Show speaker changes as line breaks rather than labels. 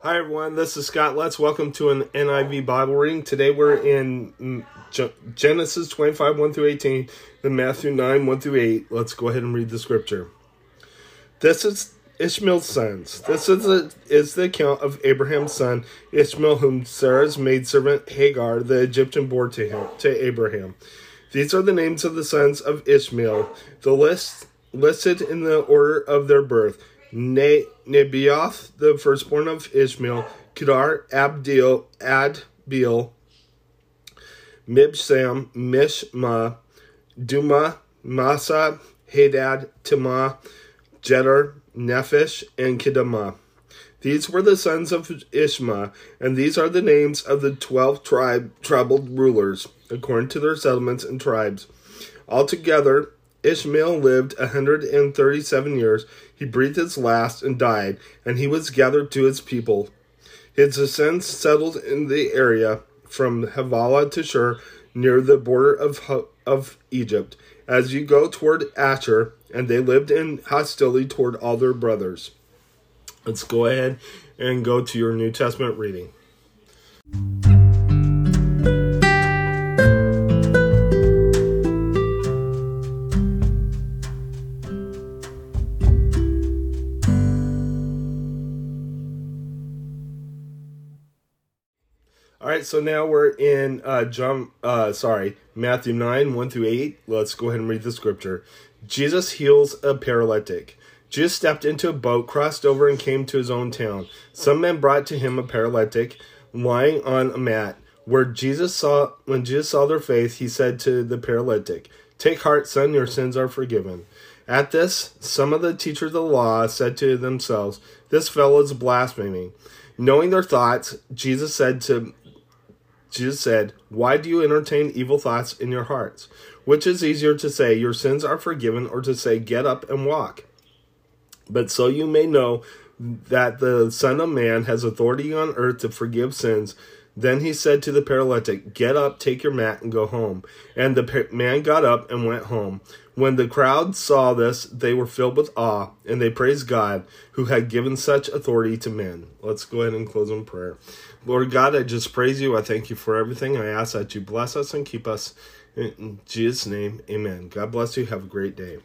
Hi everyone, this is Scott Let's welcome to an NIV Bible reading. Today we're in Genesis 25 1 through 18, then Matthew 9 1 through 8. Let's go ahead and read the scripture. This is Ishmael's sons. This is the, is the account of Abraham's son Ishmael, whom Sarah's maidservant Hagar the Egyptian bore to him to Abraham. These are the names of the sons of Ishmael, the list listed in the order of their birth. Ne- Nebaioth, the firstborn of Ishmael, Kedar, Abdil, Adbeel, Mibsam, Mishma, Dumah, Massa, Hadad, Tema, Jetur, Naphish, and Kedemah. These were the sons of Ishma, and these are the names of the twelve tribe troubled rulers, according to their settlements and tribes. Altogether, Ishmael lived a hundred and thirty seven years. He breathed his last and died, and he was gathered to his people. His descendants settled in the area from Havilah to Shur, near the border of, of Egypt, as you go toward Ashur, and they lived in hostility toward all their brothers. Let's go ahead and go to your New Testament reading. All right, so now we're in uh, John. Uh, sorry, Matthew nine one through eight. Let's go ahead and read the scripture. Jesus heals a paralytic. Jesus stepped into a boat, crossed over, and came to his own town. Some men brought to him a paralytic lying on a mat. Where Jesus saw, when Jesus saw their faith, he said to the paralytic, "Take heart, son; your sins are forgiven." At this, some of the teachers of the law said to themselves, "This fellow is blaspheming." Knowing their thoughts, Jesus said to Jesus said, Why do you entertain evil thoughts in your hearts? Which is easier to say, Your sins are forgiven, or to say, Get up and walk? But so you may know that the Son of Man has authority on earth to forgive sins. Then he said to the paralytic, Get up, take your mat, and go home. And the man got up and went home. When the crowd saw this, they were filled with awe, and they praised God, who had given such authority to men. Let's go ahead and close in prayer. Lord God, I just praise you. I thank you for everything. I ask that you bless us and keep us. In Jesus' name, amen. God bless you. Have a great day.